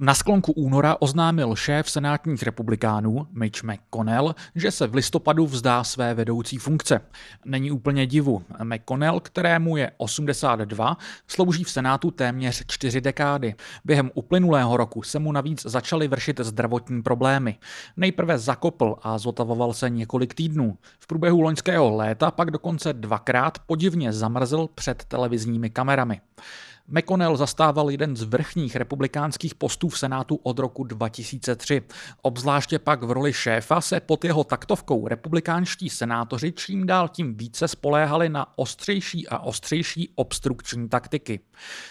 Na sklonku února oznámil šéf senátních republikánů Mitch McConnell, že se v listopadu vzdá své vedoucí funkce. Není úplně divu. McConnell, kterému je 82, slouží v senátu téměř čtyři dekády. Během uplynulého roku se mu navíc začaly vršit zdravotní problémy. Nejprve zakopl a zotavoval se několik týdnů. V průběhu loňského léta pak dokonce dvakrát podivně zamrzl před televizními kamerami. McConnell zastával jeden z vrchních republikánských postů v Senátu od roku 2003. Obzvláště pak v roli šéfa se pod jeho taktovkou republikánští senátoři čím dál tím více spoléhali na ostřejší a ostřejší obstrukční taktiky.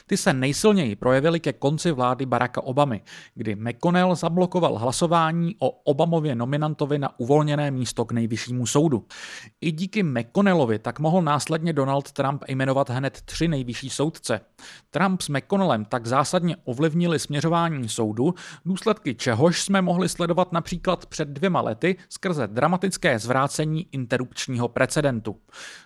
Ty se nejsilněji projevily ke konci vlády Baracka Obamy, kdy McConnell zablokoval hlasování o Obamově nominantovi na uvolněné místo k nejvyššímu soudu. I díky McConnellovi tak mohl následně Donald Trump jmenovat hned tři nejvyšší soudce. Trump s McConnellem tak zásadně ovlivnili směřování soudu, důsledky čehož jsme mohli sledovat například před dvěma lety skrze dramatické zvrácení interrupčního precedentu.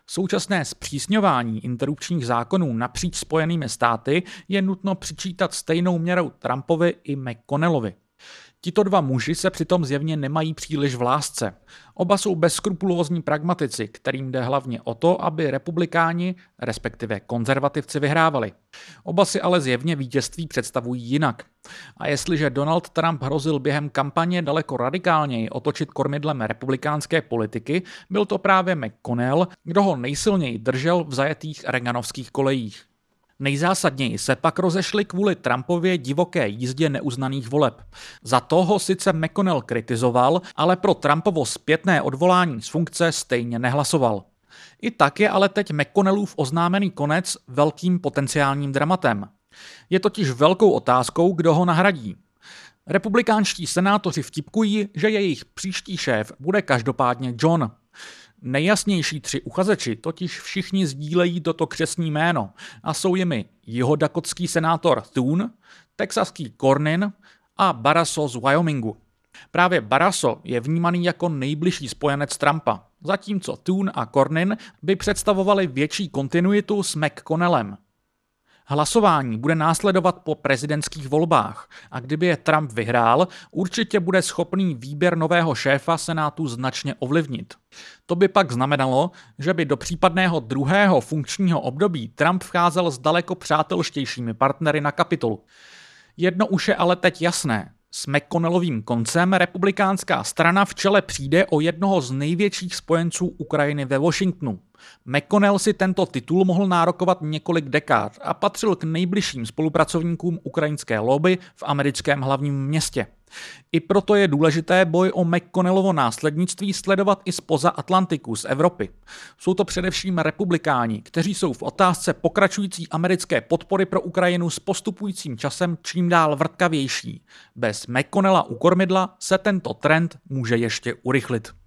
Současné zpřísňování interrupčních zákonů napříč spojenými státy je nutno přičítat stejnou měrou Trumpovi i McConnellovi. Tito dva muži se přitom zjevně nemají příliš v lásce. Oba jsou bezskrupulózní pragmatici, kterým jde hlavně o to, aby republikáni, respektive konzervativci, vyhrávali. Oba si ale zjevně vítězství představují jinak. A jestliže Donald Trump hrozil během kampaně daleko radikálněji otočit kormidlem republikánské politiky, byl to právě McConnell, kdo ho nejsilněji držel v zajetých reganovských kolejích. Nejzásadněji se pak rozešli kvůli Trumpově divoké jízdě neuznaných voleb. Za toho sice McConnell kritizoval, ale pro Trumpovo zpětné odvolání z funkce stejně nehlasoval. I tak je ale teď McConnellův oznámený konec velkým potenciálním dramatem. Je totiž velkou otázkou, kdo ho nahradí. Republikánští senátoři vtipkují, že jejich příští šéf bude každopádně John. Nejjasnější tři uchazeči totiž všichni sdílejí toto křesní jméno a jsou jimi jihodakotský senátor Thune, texaský Cornyn a Barrasso z Wyomingu. Právě Barrasso je vnímaný jako nejbližší spojenec Trumpa, zatímco Thune a Cornyn by představovali větší kontinuitu s McConnellem. Hlasování bude následovat po prezidentských volbách a kdyby je Trump vyhrál, určitě bude schopný výběr nového šéfa Senátu značně ovlivnit. To by pak znamenalo, že by do případného druhého funkčního období Trump vcházel s daleko přátelštějšími partnery na kapitolu. Jedno už je ale teď jasné. S McConnellovým koncem republikánská strana v čele přijde o jednoho z největších spojenců Ukrajiny ve Washingtonu. McConnell si tento titul mohl nárokovat několik dekád a patřil k nejbližším spolupracovníkům ukrajinské lobby v americkém hlavním městě. I proto je důležité boj o McConnellovo následnictví sledovat i spoza Atlantiku z Evropy. Jsou to především republikáni, kteří jsou v otázce pokračující americké podpory pro Ukrajinu s postupujícím časem čím dál vrtkavější. Bez McConnella u kormidla se tento trend může ještě urychlit.